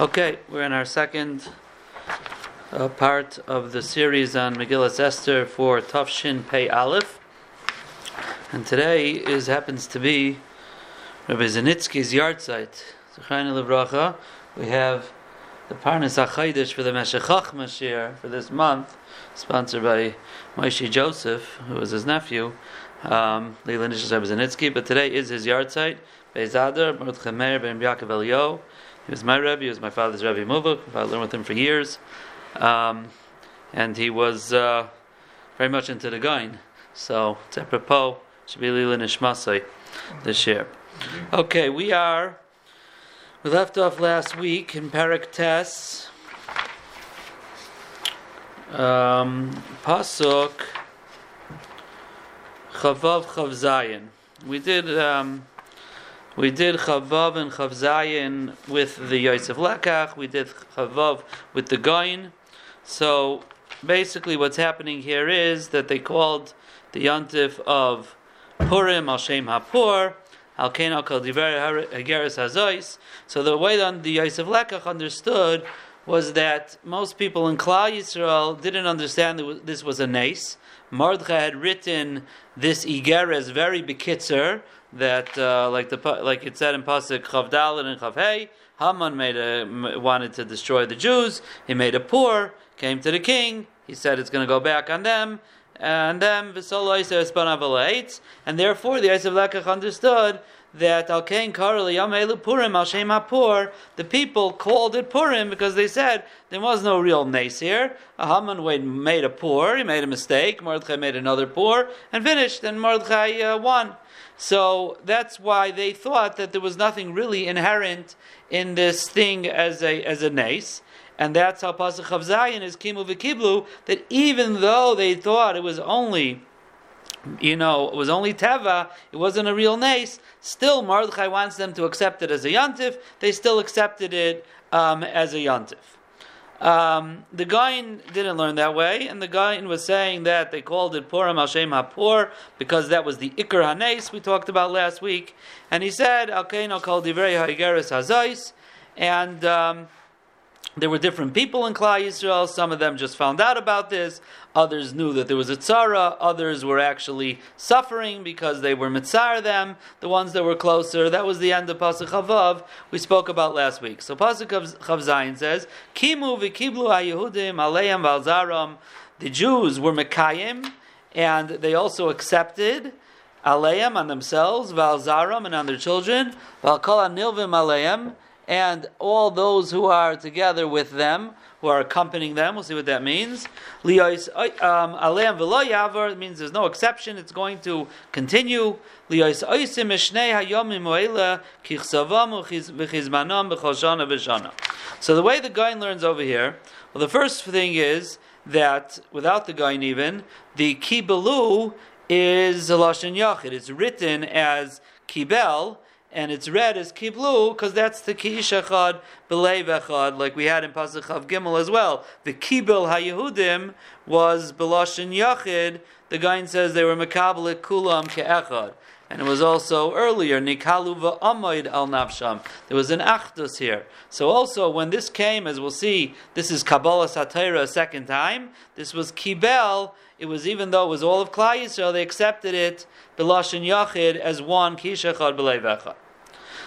Okay, we're in our second uh, part of the series on Megillah Esther for Tafshin Pei Aleph. And today is happens to be Rabbi Zanitzky's yahrzeit. We have the Parnas HaChaydish for the Meshechach Mashir for this month, sponsored by Moshe Joseph, who was his nephew, um, Rabbi Zanitzky. But today is his yahrzeit. Beizadar, Mordechai Meir ben Yaakov Elio. He was my Rebbe, he was my father's Rebbe Muvuk. I learned with him for years. Um, and he was uh, very much into the Gaon. So, it's apropos, Lila Nishmasai this year. Okay, we are, we left off last week in Parak Tes. Um, Pasuk Chavav Chavzayin. We did um, we did Chavav and Chavzayin with the Yosef Lekach. We did Chavav with the Gaon. So basically, what's happening here is that they called the Yontif of Purim al Shem Hapur. Al Kain al Diver Hageres Hazois. So the way that the Yosef Lekach understood was that most people in Klal Yisrael didn't understand that this was a nace. Mordechai had written this Igeres very bekitzer, that uh, like the like it said in pasuk Chavdalin and Chavhei, Haman made a wanted to destroy the Jews. He made a poor, came to the king. He said it's going to go back on them, and then and therefore the Yosef Lekach understood that Al Kain Karli Yamelu Purim Al Purim. The people called it Purim because they said there was no real nace here. Haman made a poor, he made a mistake. Mordechai made another poor and finished, and Mordechai uh, won. So that's why they thought that there was nothing really inherent in this thing as a as a nace. And that's how Pasuk of Zayin is Kimu v'Kiblu, that even though they thought it was only you know, it was only Teva, it wasn't a real nace, still Mordechai wants them to accept it as a Yantif, they still accepted it um, as a Yantif. Um, the Gaon didn't learn that way, and the Gaon was saying that they called it Purim Hashem HaPur because that was the Iker Hanes we talked about last week. And he said, Al called Divrei Ha'igeres Hazais, and um, there were different people in Klal Yisrael. Some of them just found out about this. Others knew that there was a tzara. Others were actually suffering because they were mitzar them. The ones that were closer. That was the end of Pasuk Chavav we spoke about last week. So Pasuk Chav says, "Kimu v'kiblu haYehudim aleim valzaram." The Jews were mekayim, and they also accepted aleim on themselves, valzaram, and on their children, valkol nilvim aleim and all those who are together with them, who are accompanying them. We'll see what that means. Um, Aleim v'lo yavar means there's no exception. It's going to continue. So the way the guy learns over here, well, the first thing is that without the guy even, the kibelu is lashon yachid. It's written as kibel and it's read as kiblu because that's the kiish echad belev echad, like we had in pasuk of gimel as well. The kibel hayehudim was beloshin yachid. The guy says they were mekabel kulam keechad. And it was also earlier, Nikalu va'amoid al nafsham. There was an achdus here. So also, when this came, as we'll see, this is Kabbalah Satira a second time. This was Kibel. It was even though it was all of Klal Yisrael, they accepted it, Belashon Yachid, as one, Kishachad B'leivecha.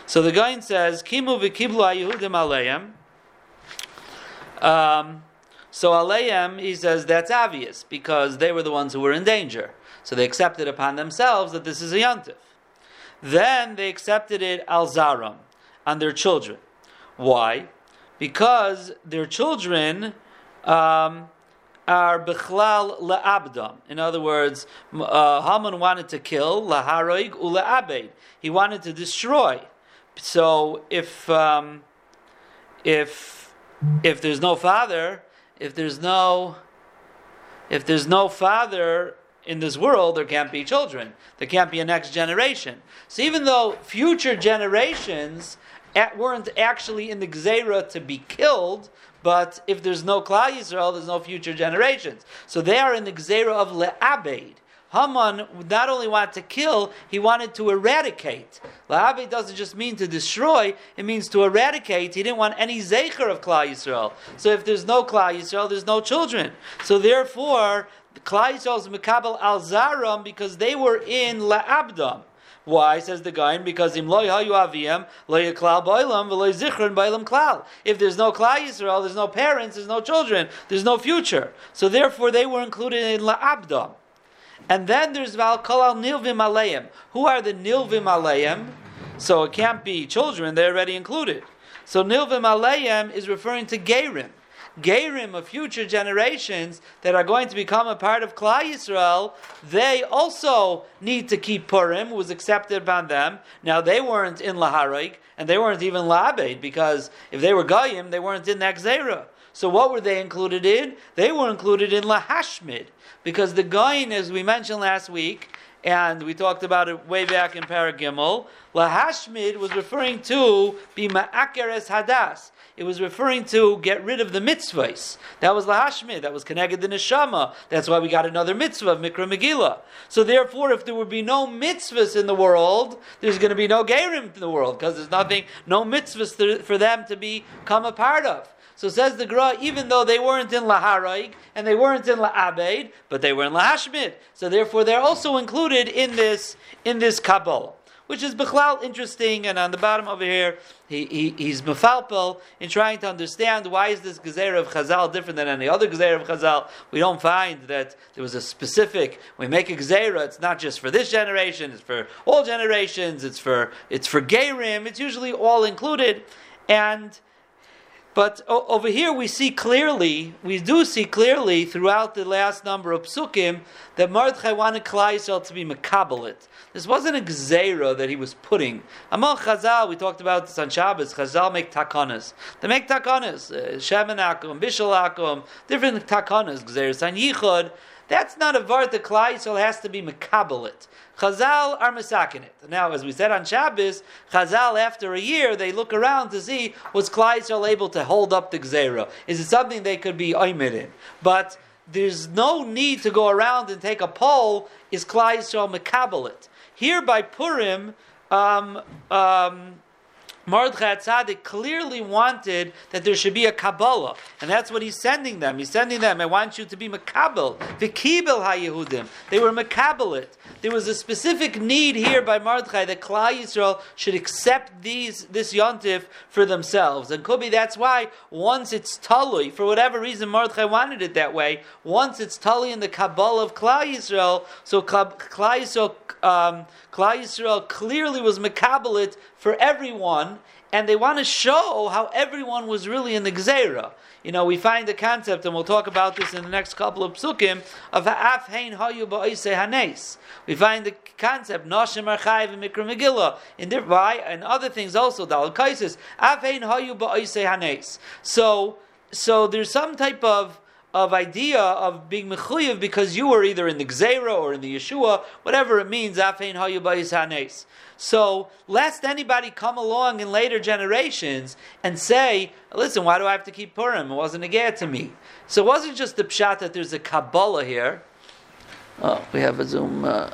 So the guy says, Kimu v'kiblu Yehudim aleim. Um, so aleim, he says that's obvious because they were the ones who were in danger. So they accepted upon themselves that this is a yantif. Then they accepted it al zaram on their children. Why? Because their children um, are bichlal le'abdam. In other words, uh, Haman wanted to kill laharoig ule'abed. He wanted to destroy. So if um, if if there's no father, if there's no if there's no father in this world, there can't be children. There can't be a next generation. So even though future generations at, weren't actually in the Gzera to be killed, but if there's no Klal Yisrael, there's no future generations. So they are in the Gzera of Le'abed. Haman not only wanted to kill, he wanted to eradicate. La'abed doesn't just mean to destroy, it means to eradicate. He didn't want any zecher of Klal Yisrael. So if there's no Klal Yisrael, there's no children. So therefore, Klal Yisrael is Mekabel al Zaram because they were in La'abdam. Why says the guy? Because im loy hayu aviyam loy klal bailam v'loy zichron bailam klal. If there's no klal Yisrael, there's no parents, there's no children, there's no future. So therefore, they were included in la'abdam. And then there's val kolal nilvim aleim. Who are the nilvim aleim? So it can't be children; they're already included. So nilvim aleim is referring to gerim. Gerim of future generations that are going to become a part of Klal Yisrael, they also need to keep Purim, was accepted upon them. Now they weren't in Laharik, and they weren't even Labed, because if they were Goyim, they weren't in Nagzera. So what were they included in? They were included in Lahashmid, because the Goyin, as we mentioned last week, and we talked about it way back in Paragimel, Lahashmid was referring to Bima Akeres Hadas it was referring to get rid of the mitzvahs. That was lahashmid. That was connected to neshama. That's why we got another mitzvah of mikra megillah. So therefore, if there would be no mitzvahs in the world, there's going to be no gerim in the world because there's nothing, no mitzvahs for them to become a part of. So says the Gra, even though they weren't in Laharaig and they weren't in La'abed, but they were in Lahashmid. So therefore, they're also included in this in this Kabbalah which is Bechlal interesting. And on the bottom over here, he, he, he's mefalpel in trying to understand why is this Gezer of Chazal different than any other Gezer of Chazal. We don't find that there was a specific, we make a Gezerah, it's not just for this generation, it's for all generations, it's for, it's for Gerim, it's usually all included. And but over here we see clearly, we do see clearly throughout the last number of psukim that Mordechai wanted Yisrael to be makabelit. This wasn't a gzeira that he was putting. Among Chazal, we talked about this on Shabbos. Chazal make takanas. They make takanas. Uh, Shemin akum, bishul akum, different takanas. Gzeiras on yichud. That's not a vart that Klal Yisrael has to be makabelit. Chazal are masakin it. Now, as we said on Shabbos, Chazal, after a year, they look around to see was Klal Yisrael able to hold up the Gzera? Is it something they could be oimid in? But there's no need to go around and take a poll, is Klal Yisrael makabelit? Here by Purim, um, um, Mordechai Tzaddik clearly wanted that there should be a Kabbalah, and that's what he's sending them. He's sending them, I want you to be Makabel, Vikibel HaYehudim. They were Makabelit. There was a specific need here by Mordechai that Klal Yisrael should accept these, this Yontif for themselves. And could be that's why once it's Talui, for whatever reason Mordechai wanted it that way, once it's Talui in the Kabbalah of Klal Yisrael, so Klal Yisrael, um, Klal Yisrael clearly was Makabelit for everyone, and they want to show how everyone was really in the Gzeira. You know, we find the concept, and we'll talk about this in the next couple of psukim, of ha'af hein hayu ba'ise hanes. We find the concept, noshim archayv and mikra megillah, in and other things also, dal kaisis, af hein hayu ba'ise hanes. So, so there's some type of of idea of being mechuyev because you were either in the Gzeira or in the Yeshua, whatever it means. So, lest anybody come along in later generations and say, listen, why do I have to keep Purim? It wasn't a get to me. So it wasn't just the pshat that there's a Kabbalah here. Oh, we have a Zoom. Uh,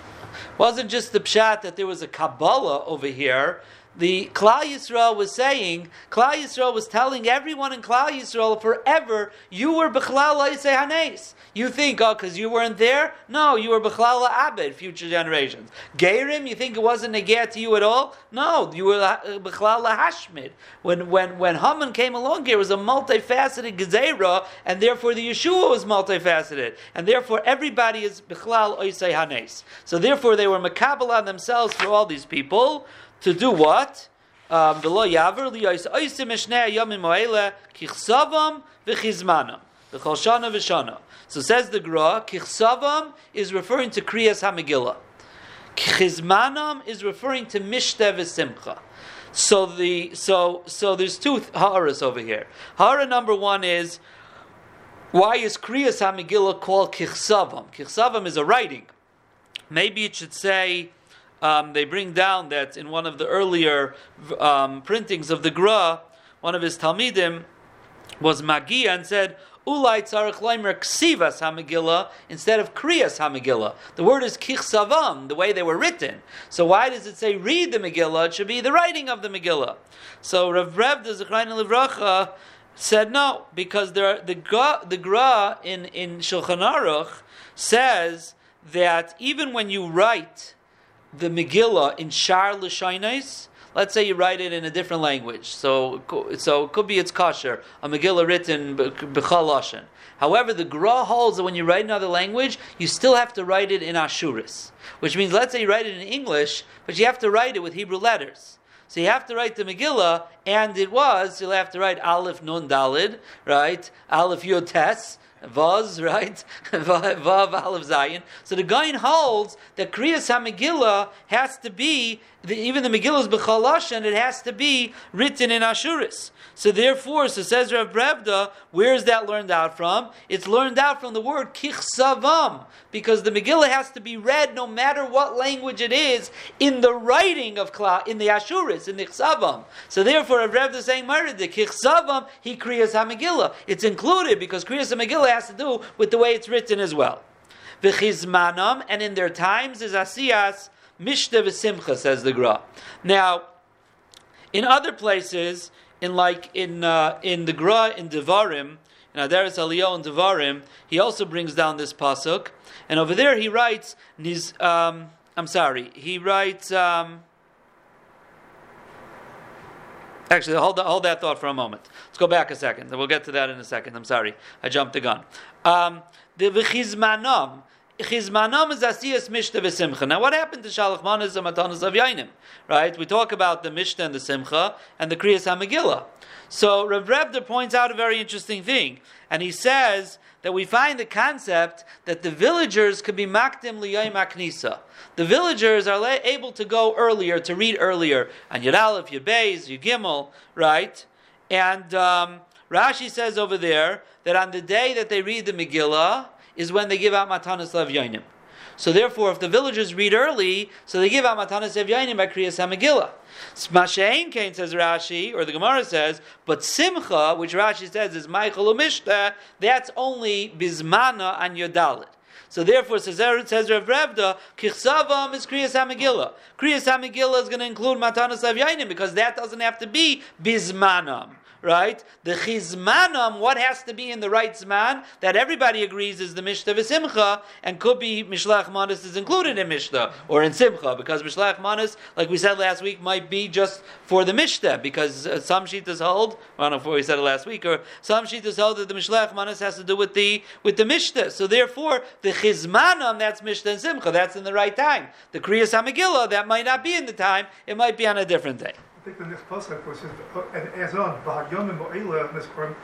wasn't just the pshat that there was a Kabbalah over here the Klal Yisrael was saying, Klal Yisrael was telling everyone in Klal Yisrael forever, you were Bechlal Hanes. You think, oh, because you weren't there? No, you were Bechlal Abed, future generations. Gerim, you think it wasn't a get to you at all? No, you were uh, Bechlal Hashmid. When, when, when Haman came along here, it was a multifaceted Gezerah, and therefore the Yeshua was multifaceted. And therefore everybody is Bechlal Hanes. So therefore they were Makabal on themselves for all these people to do what? Um. So says the Gra, kichsavam is referring to Kriyas HaMegillah. Chizmanam is referring to Mishteh v'simcha. So the so so there's two ha'aras over here. Ha'ara number one is why is Kriyas HaMegillah called kichsavam? Kichsavam is a writing. Maybe it should say um, they bring down that in one of the earlier um, printings of the Gra, one of his Talmidim was Magia and said, Ulai tzarech leimer ksivas hamegillah instead of kriyas hamegillah. The word is kichsavam, the way they were written. So why does it say read the Megillah? It should be the writing of the Megillah. So Rav Rev the Zechrein Livracha said no because there the gra, the gra in in Shulchan Aruch says that even when you write the Megillah in Shar L'Shainais, let's say you write it in a different language, so so it could be it's kosher, a Megillah written b'chal However, the Gra holds that when you write another language, you still have to write it in Ashuris, which means let's say you write it in English, but you have to write it with Hebrew letters. So you have to write the Megillah, and it was, you'll have to write Aleph Nun Dalid, right? Aleph Yud Tes, Vaz, right? Vav Aleph Zion. So the Gaon holds that Kriyas HaMegillah has to be, the, even the Megillah is B'chalash, and it has to be written in Ashuris. So therefore, so says Rav Brevda, where is that learned out from? It's learned out from the word Kichsavam, because the Megillah has to be read no matter what language it is in the writing of Kla, in the Ashuris, in the Chsavam. So therefore, Rav Brevda is saying, the Kichsavam, he Kriyas HaMegillah. It's included because Kriyas HaMegillah has to do with the way it's written as well. V'chizmanam, and in their times is asiyas mishta v'simcha, says the Gra. Now, in other places, in like in uh, in the Gra in Devarim, in Adaris Aliyah in Devarim, he also brings down this pasuk, and over there he writes, Niz, um, I'm sorry, he writes. Um, Actually, hold, hold that thought for a moment. Let's go back a second. We'll get to that in a second. I'm sorry. I jumped the gun. Um, the v'chizmanam. Chizmanam is asiyas mishta v'simcha. Now, what happened to shalach manas and matanas of yainim? Right? We talk about the mishta and the simcha and the kriyas hamegillah. So Rav Brevda points out a very interesting thing, and he says that we find the concept that the villagers could be makdim liyayim aknisa. The villagers are able to go earlier, to read earlier, on Yud Aleph, Yud Beis, Yud Gimel, right? And um, Rashi says over there that on the day that they read the Megillah is when they give out Matanas Lev. So therefore, if the villagers read early, so they give out Matanas Lev by Kriyas HaMegillah. Smashain Kain says Rashi, or the Gemara says, but Simcha, which Rashi says is Michael Umishta, that's only Bismana and Yodalit. So therefore, says says Rav Brevda, Kichsavam is Kriyas HaMegillah. Kriyas HaMegillah is going to include Matanas Avyainim because that doesn't have to be Bismanam right? The chizmanam, what has to be in the right zman, that everybody agrees is the Mishnah v'simcha, and could be Mishlach Manas is included in Mishnah, or in Simcha, because Mishlach Manas, like we said last week, might be just for the Mishnah, because uh, some Shitas hold, I don't know if we said it last week, or some Shitas hold that the Mishlach Manas has to do with the, with the Mishnah. So therefore, the chizmanam, that's Mishnah and Simcha, that's in the right time. The Kriyas HaMegillah, that might not be in the time, it might be on a different day. I think the next pasuk was and as on Bahagyam and Mo'ila Mishpacha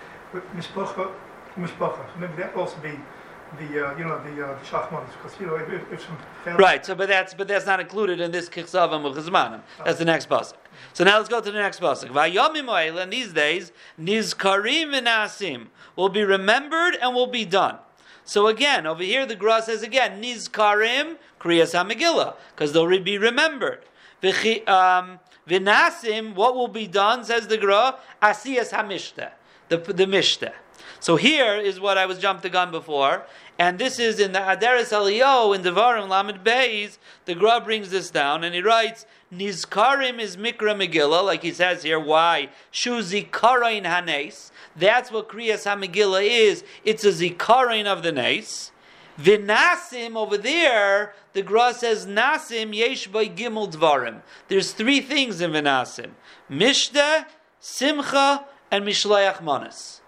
Mishpacha Mishpacha. Maybe that will also be the uh, you know the uh, shachmanis because you know if, if some right. So, but that's but that's not included in this kichsavam uchizmanim. That's the next pasuk. So now let's go to the next pasuk. Vayomim Mo'ila. In these days, nizkarim v'nasim will be remembered and will be done. So again, over here the Gra says again, nizkarim kriyas hamegillah because they'll be remembered. Um, Vinasim, what will be done, says the Gra, Asiyas Hamishta, the, the Mishta. So here is what I was jumped the gun before, and this is in the Adaris Aliyo in Devarim Lamed Beis. The Gra brings this down, and he writes, Nizkarim is Mikra Megillah, like he says here. Why? Shu Zikarin Hanes. That's what Kriyas HaMegillah is. It's a Zikarin of the Nes. Vinasim over there, the Gra says Nasim yesh by gimel dvarim. There's three things in Vinasim: Mishta, Simcha, and Mishlayach Manas.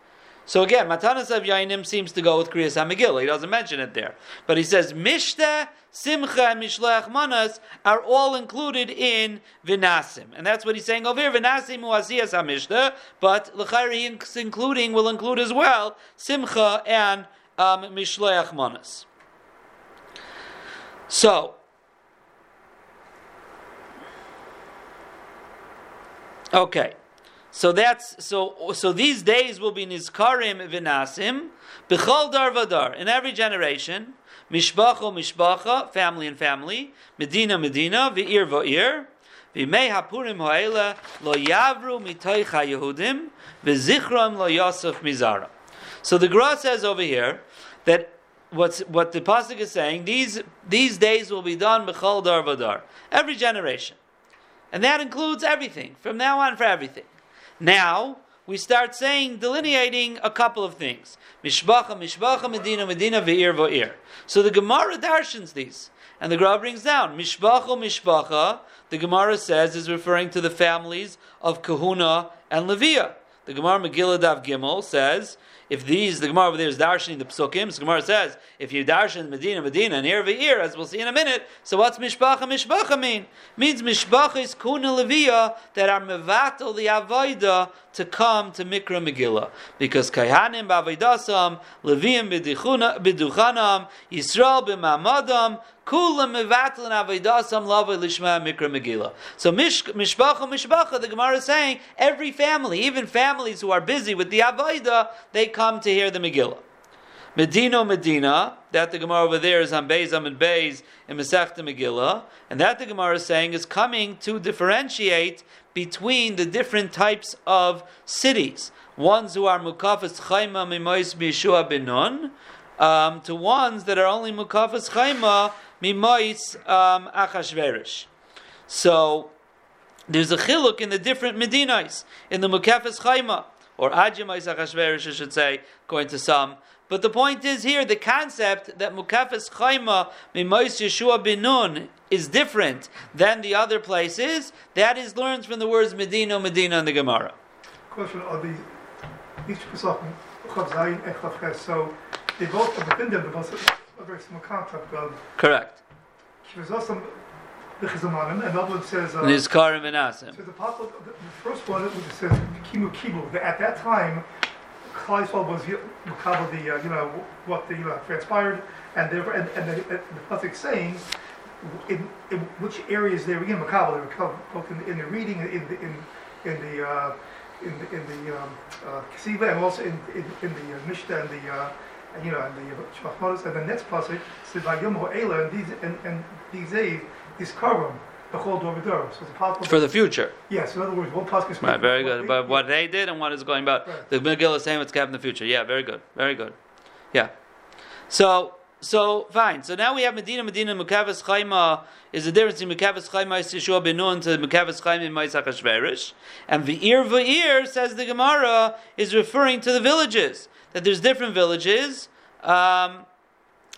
So again, Matanas of Yainim seems to go with Kriyas HaMegillah. He doesn't mention it there. But he says Mishta, Simcha, and Mishleach Manas are all included in Vinasim. And that's what he's saying over here. Vinasim Uasiyas HaMishta, but L'chari including will include as well Simcha and um, Mishleach Manas. So, okay. So that's so. So these days will be nizkarim v'nasim b'chol dar vadar in every generation. Mishbacha mishbacha, family and family. Medina medina v'ir v'ir. V'mei hapurim ha'ela lo yavru mitoich ha'yehudim v'zichram lo yosef mizara. So the Gra says over here that what's what the pasuk is saying these these days will be done b'chol dar v'dar every generation, and that includes everything from now on for everything. Now we start saying delineating a couple of things mishbacha mishbacha medina medina ve'ir ve'ir. So the Gemara darshans these, and the Gra brings down mishbacha mishbacha. The Gemara says is referring to the families of Kahuna and Leviah. The Gemara Megillah Dav Gimel says if these, the Gemara over there is darshaning the psukim, so Gemara says, if you darshan Medina, Medina, and ear ear, as we'll see in a minute, so what's mishpacha, mishpacha mean? Means mishpacha is kuna levia that are mevatel the avoida to come to Mikra Megillah. Because Kayhanim b'avaydasam, Leviim b'duchanam, Yisrael b'mamadam, So mishpacha, mishpacha, the Gemara is saying, every family, even families who are busy with the avoida, they come to hear the Megillah. Medina, Medina, that the Gemara over there is on Beis and Beis in Masechta Megillah, and that the Gemara is saying is coming to differentiate between the different types of cities. Ones who are Mukafas Chaima Mimois Bishua Benun, um, to ones that are only Mukafas Chaima Mimois um, Achashverish. So, there's a chiluk in the different Medinas, in the Mukafas Chaima or Ajimais Achashverosh, I should say, according to some. But the point is here, the concept that Mukafes Chaima Mimois Yeshua Binun is different than the other places, that is learned from the words Medina, Medina in the Gemara. Question of the each Pesach, Chav Zayin and Chav so they both within them, a very small concept of. Correct. Shvizosam and another one says. Uh, Nizkarim and Asim. So the, the first one it says Kimu Kibu. At that time, Klal Yisrael was Makabal the uh, you know what the uh, transpired, and therefore and, and the, the Pasuk saying in, in which areas they were in Makabal. They were both in, in the reading in the in in the uh, in the in the um, uh, and also in in, in the uh, Mishnah and the. Uh, and, you know, and the Shmachmanis, and the next pasuk says, "Vayom Ela," and these and, and these days is whole door door. So for the future. Yes, in other words, one pasuk is right. Very good. But what they did and what is going about right. the Megillah is saying what's kept in the future. Yeah, very good. Very good. Yeah. So so fine. So now we have Medina, Medina, Mukavis Chaima is the difference between Mukavis Chaima Yeshua Benun to Mukavis Chaima Maisach Hashverish. And Ve'ir Ve'ir, says the Gemara, is referring to the villages. That there's different villages. Um,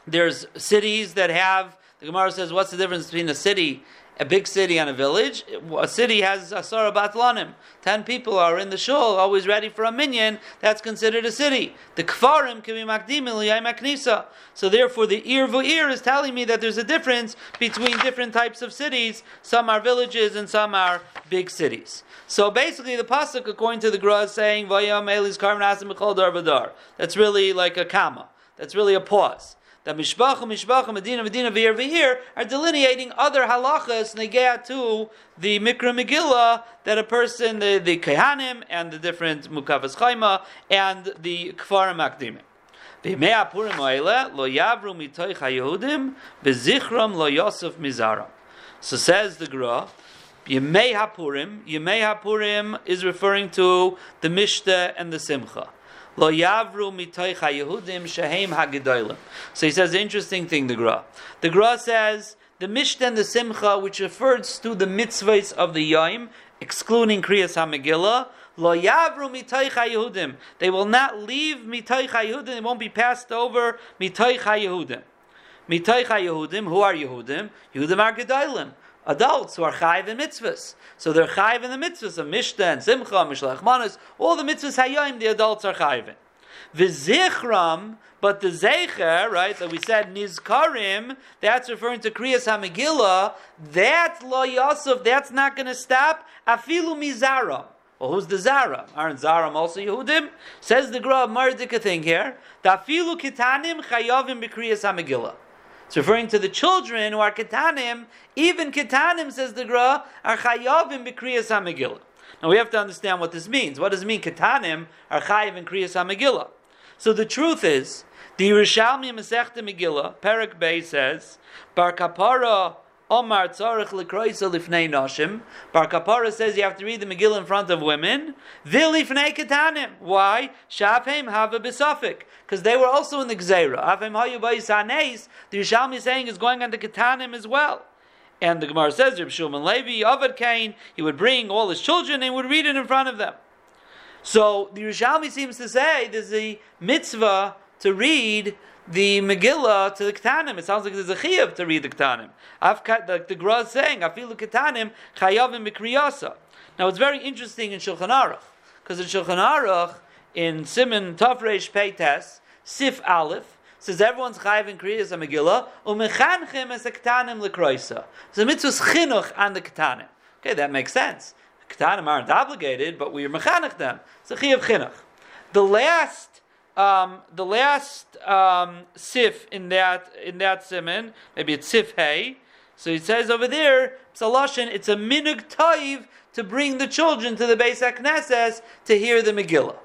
there's cities that have the Gemara says, what's the difference between a city, a big city, and a village? A city has asara batlanim. Ten people are in the shul, always ready for a minyan. That's considered a city. The kfarim can be makdim maknisa. So therefore, the ir v'ir is telling me that there's a difference between different types of cities. Some are villages and some are big cities. So basically, the pasuk, according to the Gra, is saying vayam elis karm dar That's really like a comma. That's really a pause that Mishpacha, Mishpacha, Medina, Medina, Ve'ir, Ve'ir are delineating other halachas negea to the Mikra Megillah that a person, the, the Kehanim and the different Mukavas Chaima and the Kfarim Akdimim. Apurim oile lo yavru mitoich haYehudim bezichram lo Yosef mizaram. So says the Gra, Yemei Hapurim, Yemei Hapurim is referring to the Mishta and the Simcha. Lo yavru mitoicha Yehudim shehem hagedolim. So he says the interesting thing, the Gra. The Gra says the Mishnah and the Simcha, which refers to the mitzvahs of the Yom, excluding Kriyas HaMegillah, Lo yavru mitoicha Yehudim. They will not leave mitoicha Yehudim. They won't be passed over mitoicha Yehudim. Mitoicha Yehudim. Who are Yehudim? Yehudim are gedolim adults who are chayiv in mitzvahs. So they're chayiv in the mitzvahs of Mishnah and Simcha, Mishlech Manas, all the mitzvahs hayayim, the adults are chayiv in. V'zichram, but the zecher, right, that we said nizkarim, that's referring to Kriyas HaMegillah, that lo Yosef, that's not going to stop, afilu mizaram. Well, who's the Zara? Aren't Zaram also Yehudim? Says the Gra Mardika thing here. Dafilu kitanim chayavim b'kriyas HaMegillah. It's referring to the children who are ketanim. Even ketanim, says the Gra, are chayavim b'kriyas ha Now we have to understand what this means. What does it mean? Ketanim are chayav in kriyas ha So the truth is, the Yerushalmi Masechta Megillah, Perak Bey says, Bar kapara Omar tzarich lekroisa lifnei nashim. Bar Kapara says you have to read the Megillah in front of women. Vilifnei ketanim. Why? Shafim have a besafik. Because they were also in the Gzeira. Avim hayu bayisaneis. The Yerushalmi is saying is going on the ketanim as well. And the Gemara says, Reb Shulman Levi, Avad Cain, he would bring all his children and would read it in front of them. So the Yerushalmi seems to say there's a mitzvah to read the Megillah to the Ketanim. It sounds like there's a chiyuv to read the Ketanim. Like the Gra is saying, Afilu Ketanim chayavim mikriyasa. Now it's very interesting in Shulchan Aruch, because in Shulchan Aruch, in Simon Tafresh Peites, Sif Aleph, says everyone's chayiv in Kriyas Megillah, umechanchim es a Ketanim lekroisa. So mitzvah chinuch on the Ketanim. Okay, that makes sense. Ketanim aren't obligated, but we are mechanech them. It's a chiyuv chinuch. The last um, the last um, sif in that in that simon, maybe it's sif hey. So he says over there, Psalashin, it's a minug taiv to bring the children to the Beis HaKnesses to hear the Megillah.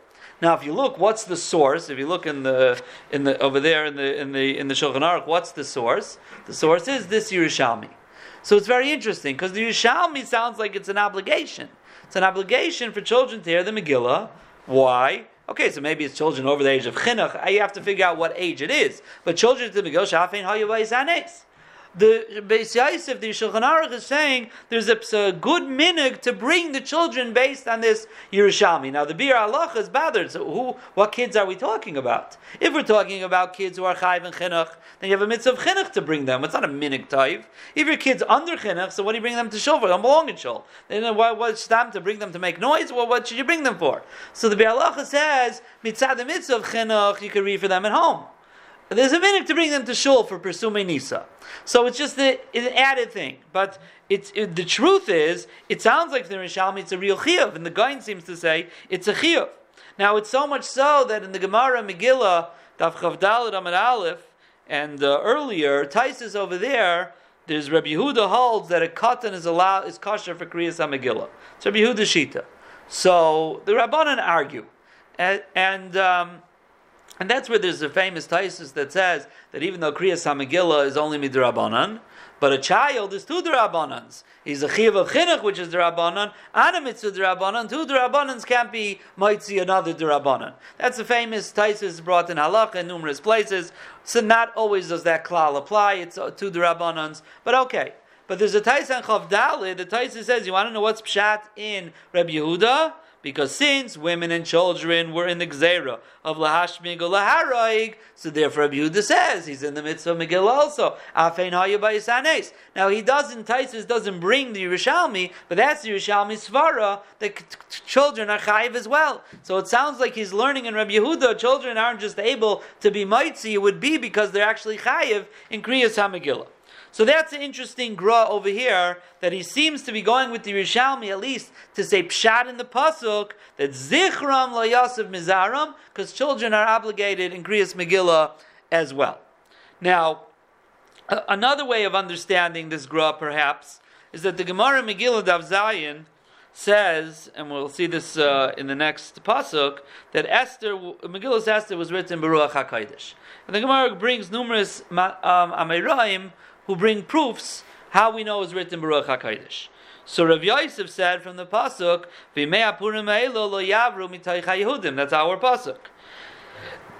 Now, if you look, what's the source? If you look in the in the over there in the in the in the Shulchan Aruch, what's the source? The source is this Yerushalmi. So it's very interesting because the Yerushalmi sounds like it's an obligation. It's an obligation for children to hear the Megillah. Why? Okay, so maybe it's children over the age of chinuch. You have to figure out what age it is. But children to shafein hayavayisanes the Beis Yosef, the Shulchan Aruch is saying there's a, a, good minig to bring the children based on this Yerushalmi. Now the Biur Halacha is bothered. So who, what kids are we talking about? If we're talking about kids who are chayv and chinuch, then you have a mitzvah of chinuch to bring them. It's not a minig type. If your kids under chinuch, so what do you bring them to shul for? They don't belong in shul. Then what, what's time to bring them to make noise? Well, what should you bring them for? So the Biur Halacha says mitzvah the mitzvah of chinuch you can read for them at home. There's a minute to bring them to shul for pursuing nisa. So it's just the, an added thing. But it's, it, the truth is, it sounds like the Yerushalmi it's a real chiyuv, and the Gaon seems to say it's a chiyuv. Now it's so much so that in the Gemara Megillah, Daf Chavdal Amad Aleph, and uh, earlier, Taisis over there, there's Rabbi Yehuda holds that a cotton is allowed is kosher for Kriyas HaMegillah. It's Rabbi Yehuda Shita. So the Rabbanan argue. And, and um, and that's where there's a famous Taisus that says that even though Kriyas HaMegillah is only midrabanan, but a child is two drabbanans. He's a chiv of chinuch, which is drabbanan, and a mitzvah drabbanan. Two drabbanans can't be might see another drabbanan. That's a famous Taisus brought in halacha in numerous places. So not always does that klal apply. It's uh, two drabbanans, but okay. But there's a Taisan Chav Dalid. The Taisus says, you want to know what's pshat in Reb Yehuda? Because since women and children were in the Gzera of Lahashmig Laharaig, so therefore Rabbi Yehuda says he's in the midst of Megillah also. Now he doesn't, Taisus doesn't bring the Yerushalmi, but that's the Yerushalmi Svara, that children are chayiv as well. So it sounds like he's learning in Rabbi Yehuda, children aren't just able to be mitzi, it would be because they're actually chayiv in Kriyas HaMegillah. So that's an interesting gra over here that he seems to be going with the Yerushalmi at least to say pshat in the pasuk that zichram lo mizaram because children are obligated in Kriyas Megillah as well. Now, another way of understanding this gra perhaps is that the Gemara Megillah Dav Zayin says, and we'll see this uh, in the next pasuk, that Esther, Megillah's Esther was written b'Ruach HaKadosh. And the Gemara brings numerous um, Amiraim who bring proofs how we know it was written b'Ruach HaKadosh. So Rav Yosef said from the pasuk, That's our pasuk.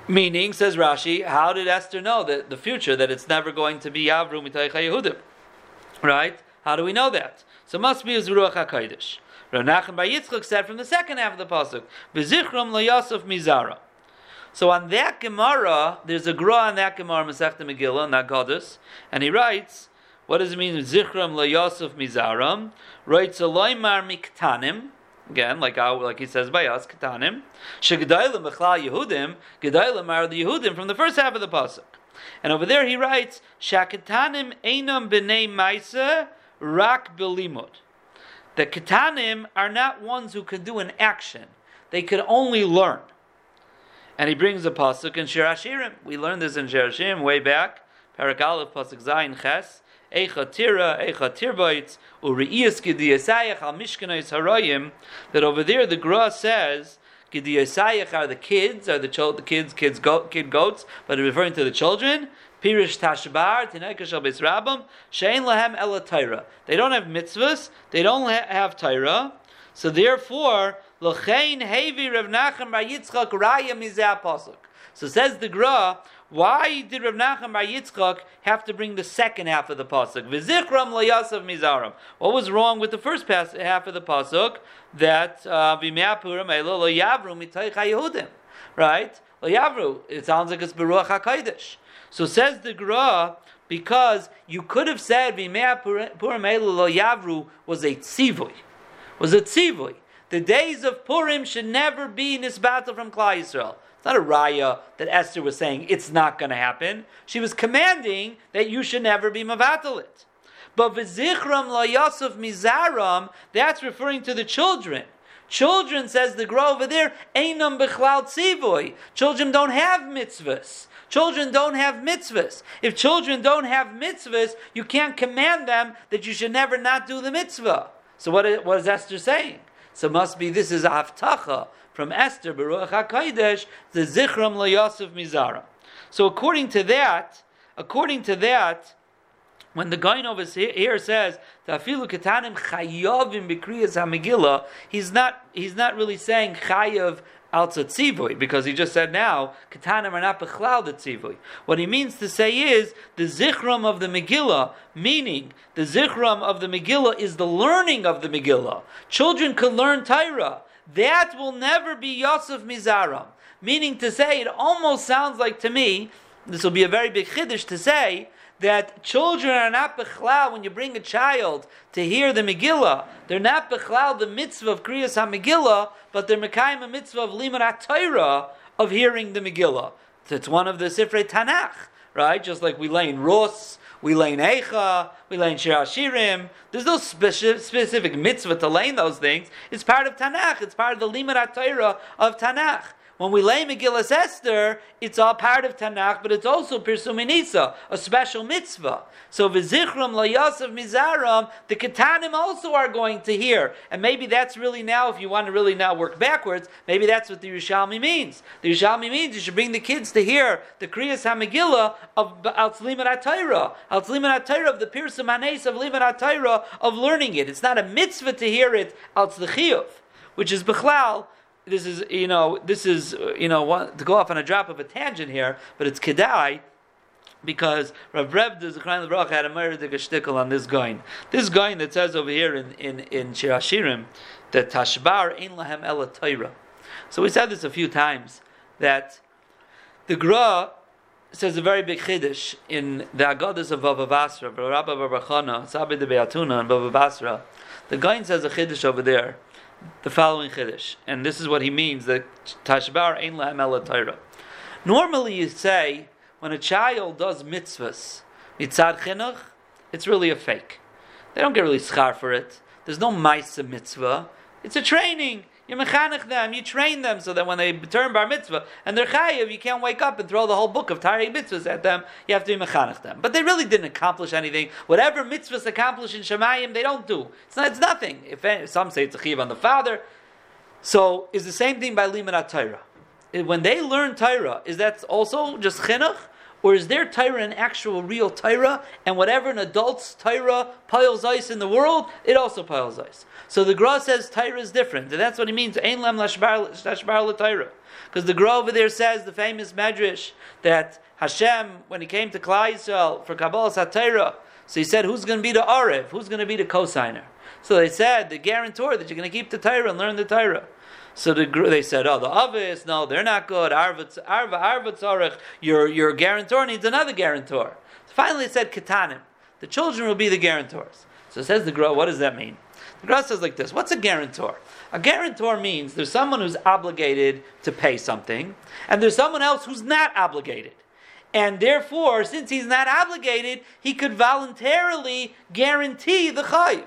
Meaning, says Rashi, how did Esther know that the future that it's never going to be Yavru Mitaycha Yehudim? Right? How do we know that? So it must be Ruach HaKadosh. Rav Nachman Bar Yitzchak said from the second half of the pasuk, V'zichram lo Yosef Mizara. So on that Gemara, there's a Gra on that Gemara, Masechta Megillah, not Goddess, and he writes, what does it mean, Zichram la Yosef Mizaram? Writes, Eloimar Miktanim, again, like like he says by us, Ketanim, Shegdailim Bechlal Yehudim, Gedailim are the Yehudim from the first half of the Pasuk. And over there he writes, Shaketanim Einam B'nei Maisa, Rak Belimud. The Ketanim are not ones who can do an action. They could only learn. And he brings a pasuk in Shir Hashirim. We learned this in Shir Hashirim way back. Parak Aleph pasuk Zayin Ches. Eicha Tira, Eicha Tirbaitz, Uri'iyas Gidiyasayach al Mishkanais Harayim. That over there the Gra says Gidiyasayach are the kids, are the, the kids, kids, goat, kid goats, but referring to the children. Pirish Tashbar, Tineka Shal Beis Rabam, Shein Lahem Ela Torah. They don't have mitzvahs, they don't ha- have Torah, so therefore, L'chein Hevi Rav Bar Yitzchak Raya Mizeh. So says the Gra, why did Rav Nachman Bar Yitzchak have to bring the second half of the pasuk? V'zichram layasav mizaram. What was wrong with the first half of the pasuk? That uh, v'me'apurim elo lo yavru haYehudim. Right? Lo yavru. It sounds like it's beruach hakodesh. So says the Gra, because you could have said v'me'apurim elo lo yavru was a tzivui. Was a tzivui. The days of Purim should never be nisbata from Klal Yisrael. It's not a raya that Esther was saying it's not going to happen. She was commanding that you should never be mavatalit. But v'zichram la mizaram, that's referring to the children. Children, says the Gra over there, einam bechlal tzivoy. Children don't have mitzvahs. Children don't have mitzvahs. If children don't have mitzvahs, you can't command them that you should never not do the mitzvah. So what, what is Esther saying? So must be this is Avtacha from Esther, b'Ruach HaKadosh, the Zichram LaYosef Mizara. So according to that, according to that, when the guy over here says Tafilu Ketanim Chayavim Bikriyas HaMegillah, he's not he's not really saying Chayav al tzivui because he just said now katanim are not bechlal the tzivui. What he means to say is the zichram of the Megillah, meaning the zichram of the Megillah is the learning of the Megillah. Children can learn Torah. That will never be Yosef Mizaram. Meaning to say, it almost sounds like to me, this will be a very big chiddush to say, that children are not bechlal when you bring a child to hear the Megillah. They're not bechlal the mitzvah of Kriyas HaMegillah, but they're mekayim a mitzvah of Limud Torah of hearing the Megillah. It's one of the Sifrei Tanakh, right? Just like we lay in Rus, we lay in Eicha, we lay in Shir Hashirim. There's no speci- specific mitzvah to lay in those things. It's part of Tanakh. It's part of the Limud Torah of Tanakh. When we lay Megillas Esther, it's all part of Tanakh, but it's also Pirsuminisa, a special mitzvah. So Vizichram Layasav Mizaram, the Ketanim also are going to hear. And maybe that's really now, if you want to really now work backwards, maybe that's what the Yerushalmi means. The Yerushalmi means you should bring the kids to hear the Kriyas HaMegillah of Altzlimat HaTorah, Altzlimat HaTorah of the Pirsum Hanes of Limat HaTorah of learning it. It's not a mitzvah to hear it, Altzlichiyuv, which is Bechlal, this is you know this is uh, you know one, to go off on a drop of a tangent here, but it's kedai because Rav Reb the Zechariah Baruch had a murder shtickle on this guy. This guy that says over here in in in Shir Hashirim that Tashbar ein lahem ela. So we said this a few times that the Gra says a very big chiddush in the Agadas of Bava Basra, Rabba Barbachana, Sabi de Beatuna, and Bava Basra. The guy says a chiddush over there the following chiddush, and this is what he means that tashbar ein lahem ela. Normally, you say when a child does mitzvahs mitzad chinuch, it's really a fake. They don't get really schar for it. There's no ma'isa mitzvah. It's a training. You mechanech them, you train them so that when they turn bar mitzvah and they're chayiv, you can't wake up and throw the whole book of Tari mitzvahs at them. You have to be mechanech them. But they really didn't accomplish anything. Whatever mitzvahs accomplish in Shemayim, they don't do. It's, not, it's nothing. If some say it's a chiv on the father, so is the same thing by limanat Torah. When they learn Torah, is that also just chinuch? Or is their Torah an actual real Torah? And whatever an adult's Torah piles ice in the world, it also piles ice. So the Gra says Torah is different. And that's what he means, Ein Lem Lashbar. Because the Gra over there says, the famous Medrash, that Hashem, when he came to Klal Yisrael for Kabbalah Satira, so he said, who's going to be the Arev? Who's going to be the cosigner? So they said, the guarantor that you're going to keep the Torah and learn the Torah. So the, they said, oh, the Avis, no, they're not good. Arva, Arva, your, your guarantor needs another guarantor. So finally it said, Ketanim. The children will be the guarantors. So it says the Gra, what does that mean? The Gra says like this, what's a guarantor? A guarantor means there's someone who's obligated to pay something, and there's someone else who's not obligated. And therefore, since he's not obligated, he could voluntarily guarantee the chayv.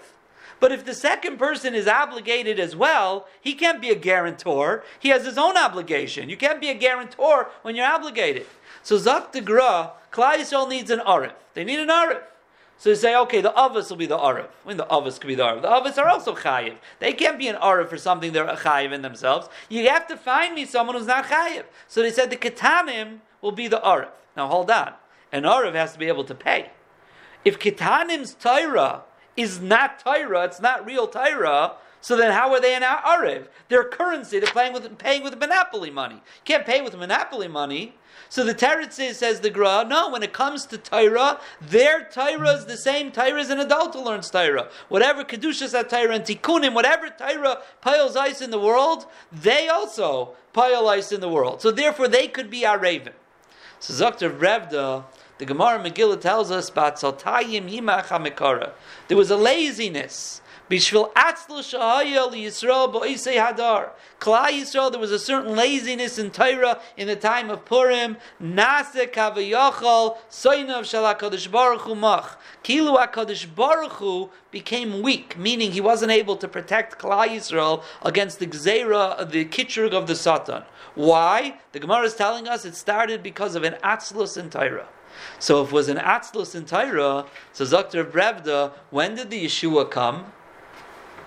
But if the second person is obligated as well, he can't be a guarantor. He has his own obligation. You can't be a guarantor when you're obligated. So Zak de Gra, Klal Yisrael needs an arif. They need an arif. So you say, okay, the avos will be the arif. When the avos could be the arif. The avos are also chayiv. They can't be an arif for something they're chayiv in themselves. You have to find me someone who's not chayiv. So they said the ketanim will be the arif. Now hold on. an Arif has to be able to pay. If Kitanim's Torah is not Torah, it's not real Torah, so then how are they an Arav? Their currency, they're paying with, paying with monopoly money. You can't pay with monopoly money. So the Teretz says, the Gra, no, when it comes to Torah, their Torah is the same Torah as an adult who learns Torah. Whatever Kedushas at Torah and Tikkunim, whatever Torah piles ice in the world, they also pile ice in the world. So therefore they could be our raven. So Dr. Brevda, the Gemara Megillah tells us, about Saltayim Yimach HaMikara. There was a laziness Bishvil atzlu shahaya Yisrael hadar. Yisrael, there was a certain laziness in Torah in the time of Purim. Nase kavayachal soinav Baruch. Kilu HaKadosh Baruch Hu became weak, meaning he wasn't able to protect Klal Yisrael against the gzeira, the kitrug of the Satan. Why? The Gemara is telling us it started because of an atzlus in Torah. So if it was an atzlus in Torah, so Dr. Brevda, when did the Yeshua come?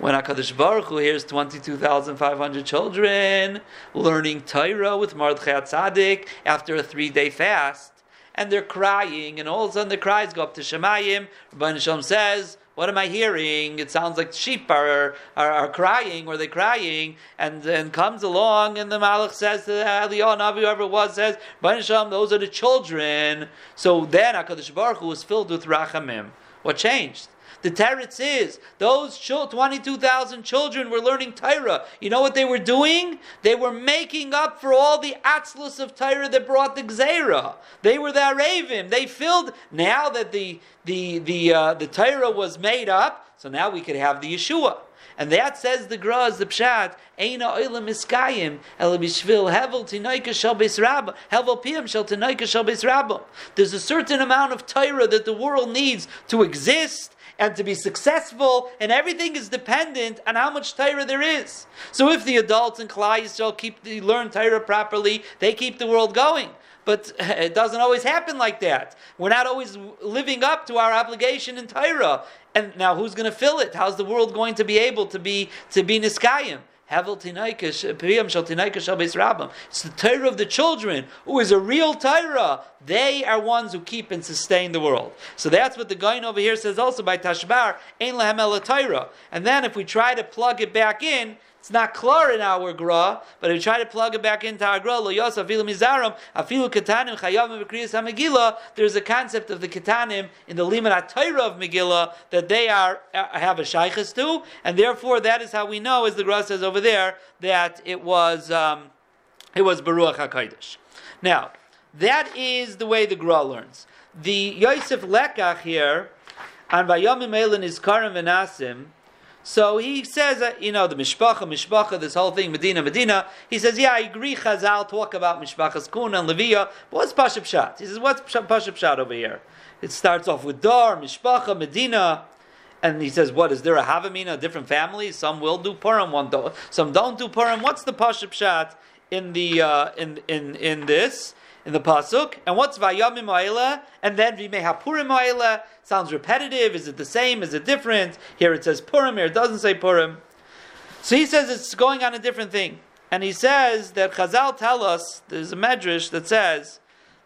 when HaKadosh Baruch Hu hears 22,500 children learning Torah with Mordechai Tzaddik after a three day fast, and they're crying, and all of a sudden the cries go up to Shemayim. Rabbi Shalom says, what am I hearing? It sounds like sheep are, are, are crying, or they're crying, and then comes along, and the Malach says to Eliyahu, Navi, whoever it was, says, Shalom, those are the children. So then HaKadosh Baruch Hu was filled with Rachamim. What changed? The Teretz is those 22,000 children were learning Torah. You know what they were doing? They were making up for all the atzlus of Torah that brought the Gzeira. They were the Arevim. They filled, now that the, the, the, uh, the Torah was made up, so now we could have the Yeshua. And that says the Graz, the Pshat, Eina Oilam Iskayim, El Bishvil Hevel Tinoika Shal Rabba, Hevel Piyam Shal Tinoika Shal Rabba. There's a certain amount of Torah that the world needs to exist and to be successful, and everything is dependent on how much Torah there is. So if the adults in Klal Yisrael keep the, learn Torah properly, they keep the world going. But it doesn't always happen like that. We're not always living up to our obligation in Torah. And now who's going to fill it? How's the world going to be able to be to be niskayim? It's the Torah of the children, who is a real Torah. They are ones who keep and sustain the world. So that's what the guy over here says also by Tashbar, Ein Lahem Torah. And then if we try to plug it back in, it's not clear in our gra, but if we try to plug it back into our gra, lo yosef afilu mizarim, afilu ketanim chayavim v'kriyas ha there's a concept of the ketanim in the limit Torah of Megillah that they are uh, have a shaykhis to, and therefore that is how we know, as the gra says over there, that it was um, it was Baruch HaKadosh. Now, that is the way the gra learns. The Yosef Lekach here, on Vayomim is Karim Venasim, so he says, that, you know, the mishpacha, mishpacha, this whole thing, Medina, Medina. He says, yeah, I agree. Chazal talk about mishpachas kuna and levia. But what's pashup shat? He says, what's pashup shat over here? It starts off with dar, mishpacha, Medina. And he says, what is there a havamina, different families? Some will do purim, one don't. Some don't do purim. What's the pashup shat in the uh, in in in this? In the pasuk. And what's vayamim ma'ila? And then v'mehapurim ma'ila. Sounds repetitive. Is it the same? Is it different? Here it says purim. Here it doesn't say purim. So he says it's going on a different thing. And he says that Chazal tell us, there's a medrash that says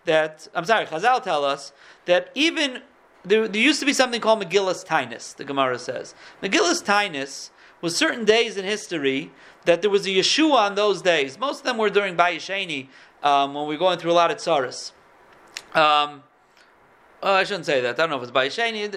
that, I'm sorry, Chazal tell us that even, there, there used to be something called Megillus Tainus, the Gemara says. Megillus Tainus was certain days in history that there was a Yeshua on those days. Most of them were during Bayesheni, um, when we're going through a lot of tsaras. Um, oh, I shouldn't say that. I don't know if it's by Sheni.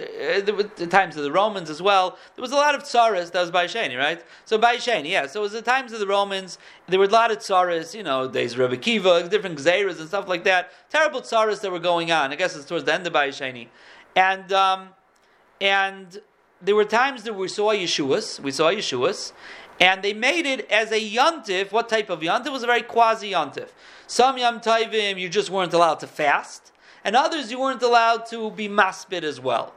The times of the Romans as well. There was a lot of tsaras that was by Sheni, right? So by Sheni, yeah. So it was the times of the Romans. There were a lot of tsaras, you know, days of Rebbe Kiva, different gzeiras and stuff like that. Terrible tsaras that were going on. I guess it's towards the end of by Sheni. And, um, and there were times that we saw Yeshuas, we saw Yeshuas, and they made it as a yontif. What type of yontif? It was a very quasi yontif. Some yom tovim you just weren't allowed to fast, and others you weren't allowed to be maspid as well.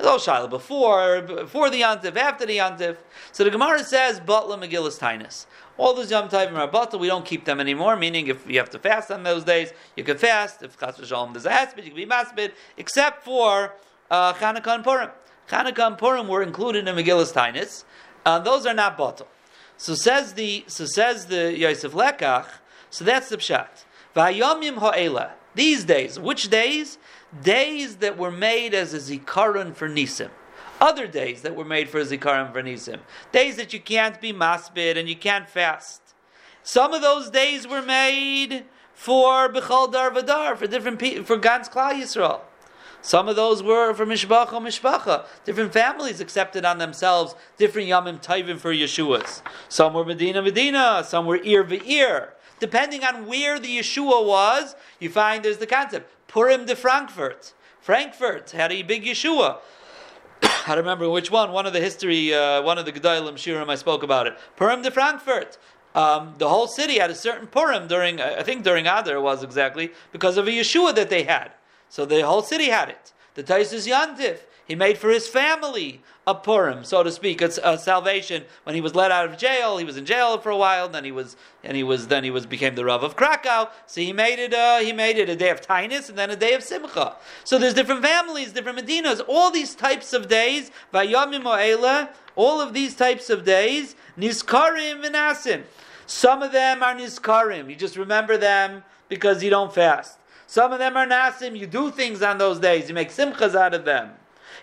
Oh, Shiloh, before, before the yontif, after the yontif. So the Gemara says, Butla Megillus Tainus. All those Yom Tovim are bottle, we don't keep them anymore, meaning if you have to fast on those days, you can fast. If Chas V'Shalom there's a haspid, you can be maspid, except for uh, Chanukah and Purim. Chanukah and Purim were included in Megillus Tainus. Uh, those are not bottle. So says the so says the Yosef Lekach. So that's the pshat. Vayomim ha'ela. These days, which days? days that were made as a zikaron for Nisim. Other days that were made for a zikaron for Nisim. Days that you can't be masbid and you can't fast. Some of those days were made for Bechal Dar Vadar, for different people, for Gans Klal Yisrael. Some of those were for Mishpacha Mishpacha. Different families accepted on themselves different Yamim Taivim for Yeshuas. Some were Medina Medina, some were ear to ear, Depending on where the Yeshua was, you find there's the concept. Purim de Frankfurt. Frankfurt had a big Yeshua. I remember which one. One of the history, uh, one of the Gedalim Shirim, I spoke about it. Purim de Frankfurt. Um, the whole city had a certain Purim during, I think during Adar was exactly, because of a Yeshua that they had. So the whole city had it. The Taisus Yantif, he made for his family a Purim, so to speak, a, a, salvation. When he was let out of jail, he was in jail for a while. Then he was, and he was, then he was became the Rav of Krakow. So he made it, uh, he made it a day of Tainus and then a day of Simcha. So there's different families, different Medinas. All these types of days, Vayamim Oela, all of these types of days, Nizkarim Vinasim. Some of them are Nizkarim. You just remember them because you don't fast. Some of them are nasim. You do things on those days. You make simchas out of them.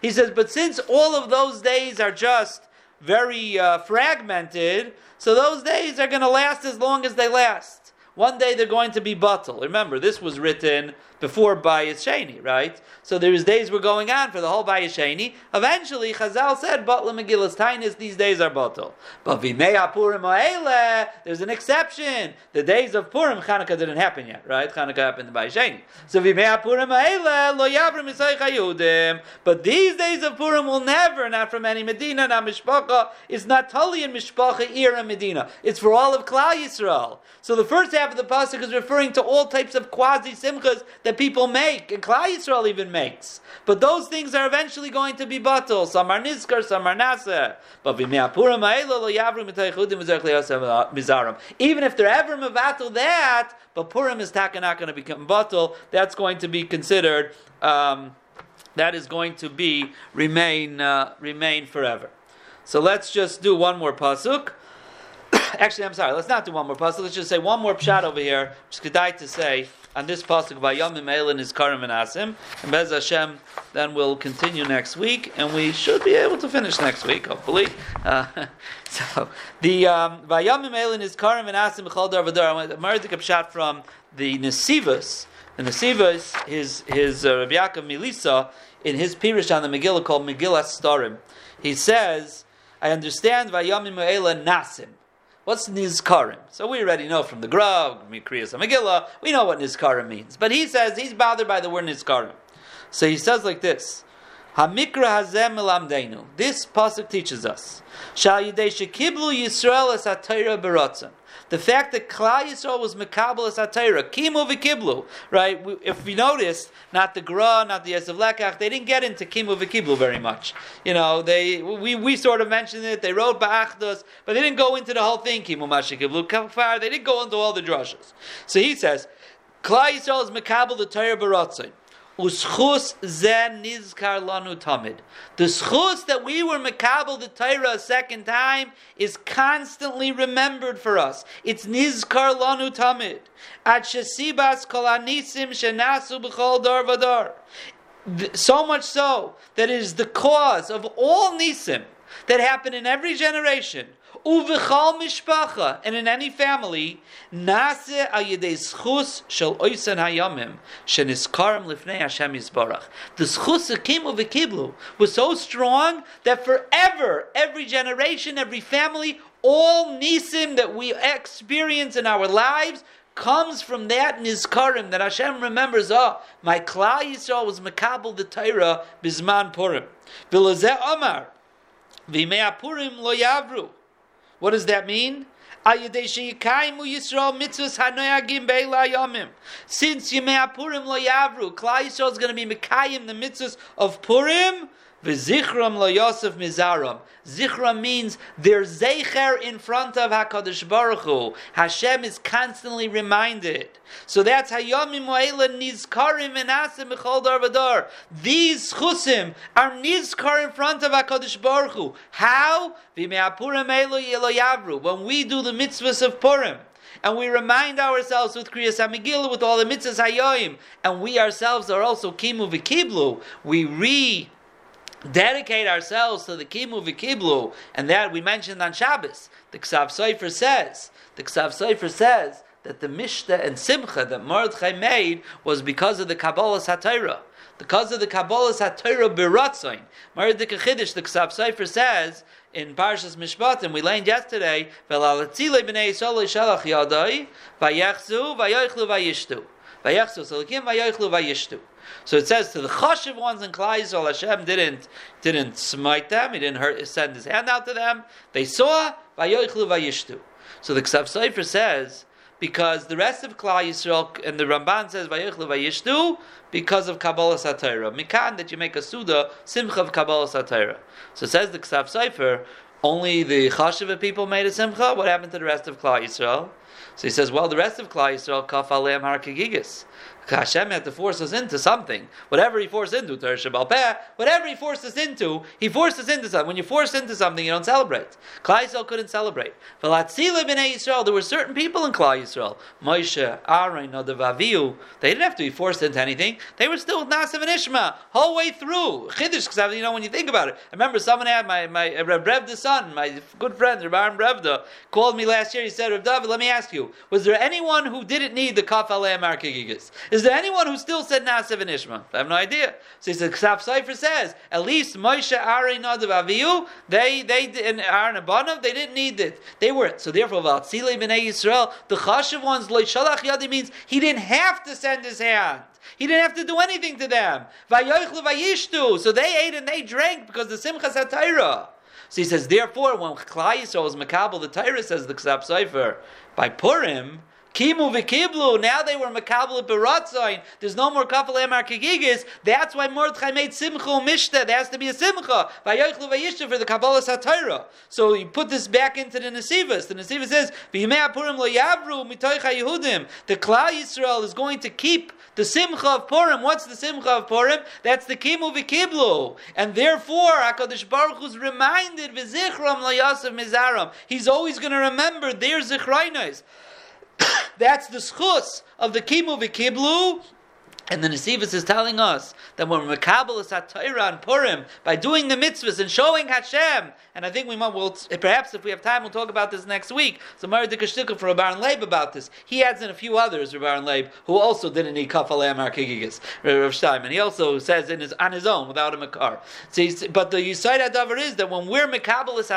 He says, but since all of those days are just very uh, fragmented, so those days are going to last as long as they last. One day they're going to be bottle. Remember, this was written before Bayis Sheni, right? So there's days were going on for the whole Bayis Sheni. Eventually, Chazal said, Batla Megillas Tainis, these days are bottle. But Vimea Purim Oele, there's an exception. The days of Purim, Chanukah didn't happen yet, right? Chanukah happened in Bayis Sheni. So Vimea Purim Oele, Lo Yavrim Yudim. But these days of Purim will never, not from any Medina, not Mishpacha, it's not Tali in Mishpacha, Ira Medina. It's for all of Klal Yisrael. So the first half of the Pasuk is referring to all types of quasi simchas that that people make, and Klal Yisrael even makes. But those things are eventually going to be batal. Some are nizkar, some are nasa. But even if they're ever mevatel that, but Purim is not going to become batal. That's going to be considered. Um, that is going to be remain uh, remain forever. So let's just do one more pasuk. Actually, I'm sorry. Let's not do one more pasuk. Let's just say one more pshat over here, which is kedai to say on this pasuk by Yom Elin is Karim and Asim, and Bez Hashem. Then we'll continue next week, and we should be able to finish next week, hopefully. Uh, so the um, Vayam Elin is Karim and Asim B'chol Dar V'Dar. I'm going to shot from the Nesivas. The Nesivas, his his uh, Rabbi Yaakov Milisa, in his Pirish on the Megillah called Megillah Starim, he says, "I understand Vayam Elin Nasim." What's Nizkarim? So we already know from the Grav, Mikriyas Megillah, we know what Nizkarim means. But he says he's bothered by the word Nizkarim. So he says like this. Hamikra hazem elamdeinu. This pasuk teaches us. Shal yidei shekiblu Yisrael es beratzon the fact that Klal Yisrael was Mekabel as Atayra, Kimu v'Kiblu, right? If you noticed, not the Gra, not the Yosef Lekach, they didn't get into Kimu v'Kiblu very much. You know, they we, we sort of mentioned it, they wrote Ba'achdos, but they didn't go into the whole thing, Kimu Mashikiblu Kafar, they didn't go into all the drushes. So he says, Klal Yisrael is Mekabel the Torah Baratzin. Uschus zen nizkar lanu tamid. The schus that we were mekabel the Torah a second time is constantly remembered for us. It's nizkar lanu tamid. At shesibas kol anisim shenasu b'chol dar vadar. So much so that it is the cause of all nisim that happen in every generation Mishpacha, and in any family, nase ayidei schus shel oisen hayamim sheniskarim lifnei Hashem yisbarach. The schus akim uvikiblu was so strong that forever, every generation, every family, all nisim that we experience in our lives comes from that nizkarim that Hashem remembers. Oh, my klal Yisrael was makabel the Torah bisman purim. V'lazeh Omar v'imei purim lo yavru. What does that mean? Since Yemei Purim lo yavru, Klal Yisrael is going to be mekayim the mitzvahs of Purim. V'zichram lo Yosef mizaram. Zichram means they're zecher in front of Hakadosh Baruch Hu. Hashem is constantly reminded. So that's Hayomim Moela Nizkarim and Asim Mechol Darvadar. These chusim are Nizkar in front of Hakadosh Baruch Hu. How? V'me'apurim elo yelo yavru. When we do the mitzvahs of Purim. and we remind ourselves with Kriyas HaMegillah, with all the mitzvahs hayoim, and we ourselves are also kimu v'kiblu. We re dedicate ourselves to the kimu v'kiblu, and that we mentioned on Shabbos. The Ksav Sofer says, the Ksav Sofer says that the Mishta and Simcha that Mordechai made was because of the Kabbalah Satira. Because of the Kabbalah Satira Biratzain. Mordechai Chiddush, the Ksav Sofer says, in Parshas Mishpatim, we learned yesterday, Velalatzile b'nei Yisrael shalach yadai, vayachzu, vayoichlu, vayishtu. Vayachzu, salikim, vayoichlu, vayishtu. So it says to the chashiv ones in Klal Yisrael, Hashem didn't didn't smite them. He didn't hurt, send his hand out to them. They saw vayoichlu vayishtu. So the Ksav Sofer says because the rest of Klal Yisrael and the Ramban says vayoichlu vayishtu because of Kabbalah Satira. Mikan that you make a suda simcha of Kabbalah Satira. So says the Ksav Sofer. Only the chashiv people made a simcha. What happened to the rest of Klal Yisrael? So he says, well, the rest of Klal Yisrael kaf aleim har Hashem had to force us into something. Whatever He forced into, whatever He forced us into, He forced us into something. When you force into something, you don't celebrate. Klal Yisrael couldn't celebrate. Yisrael, there were certain people in Klal Yisrael, Moshe, Aaron, Nadav. They didn't have to be forced into anything. They were still with Nasiv and Ishma whole way through. Chiddush, you know, when you think about it. I remember someone had my my uh, Reb Brevda's son, my good friend Reb Aaron Revda, called me last year. He said, Reb David, let me ask you, was there anyone who didn't need the Kaf Alei Gigas? Is there anyone who still said Nasev and Ishma? I have no idea. So he says, Sefer says, at least Moshe, Aaron, Nadav, Avihu, they, they, and Aaron they didn't need it. They were, so therefore, Valtzile B'nai Yisrael, the Chashav ones, Loi Shalach Yadi means he didn't have to send his hand. He didn't have to do anything to them. So they ate and they drank because the Simchas HaTaira. So he says, therefore, when Klal Yisrael was Makabal, the Torah says the Ksav Sofer, by Purim, Kimu v'kiblu. Now they were makabel beratzain. There's no more kafel emar kegigis. That's why Mordechai made simcha mishta. There has to be a simcha. Vayochlu vayishta for the Kabbalah Satira. So you put this back into the Nesivas. The Nesivas says, "V'yimei Purim lo yavru mitoicha Yehudim." The Klal Yisrael is going to keep the simcha of Purim. What's the simcha of Purim? That's the kimu v'kiblu. And therefore, Hakadosh Baruch Hu is reminded v'zichram lo yasav mizaram. He's always going to remember their zichrainos. That's the schus of the kimu v'kiblu and the Nesivus is telling us that when Makabal is and Purim, by doing the mitzvahs and showing Hashem, and I think we might, will perhaps if we have time, we'll talk about this next week. So Maridikashtika for Rabban Leib about this. He adds in a few others, Rabban Leib, who also didn't need Kafalei Markigigis, uh, Rav Shtaim. And he also says in his, on his own, without a Makar. So but the Yisaid Adavar is that when we're Makabal is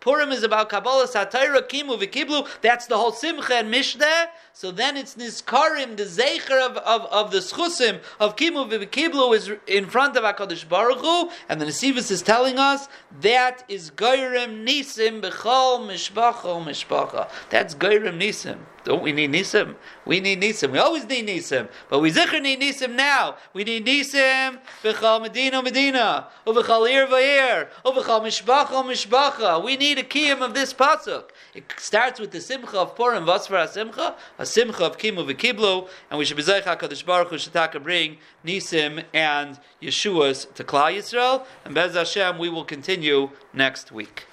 Purim is about Kabbalah Satira, Kimu v'Kiblu. That's the whole Simcha and Mishnah. So then it's Nizkarim, the Zeicher of, of, of the Schusim of Kimu v'Kiblu is in front of HaKadosh Baruch Hu. And the Nesivus is telling us that is Geirim Nisim B'chol Mishpacha Mishpacha. That's Geirim Nisim. Don't we need Nisim? We need Nisim. We always need Nisim. But we zikr need Nisim now. We need Nisim v'chal Medina Medina. Uv'chal Ir V'ir. Uv'chal Mishbacha Mishbacha. We need a kiyam of this pasuk. It starts with the simcha of Purim, Vasvar Simcha, a simcha of Kimu v'Kiblu, and we should be Zeich HaKadosh Baruch Hu Shataka bring Nisim and Yeshua's to Klal Yisrael, and Bez Hashem we will continue next week.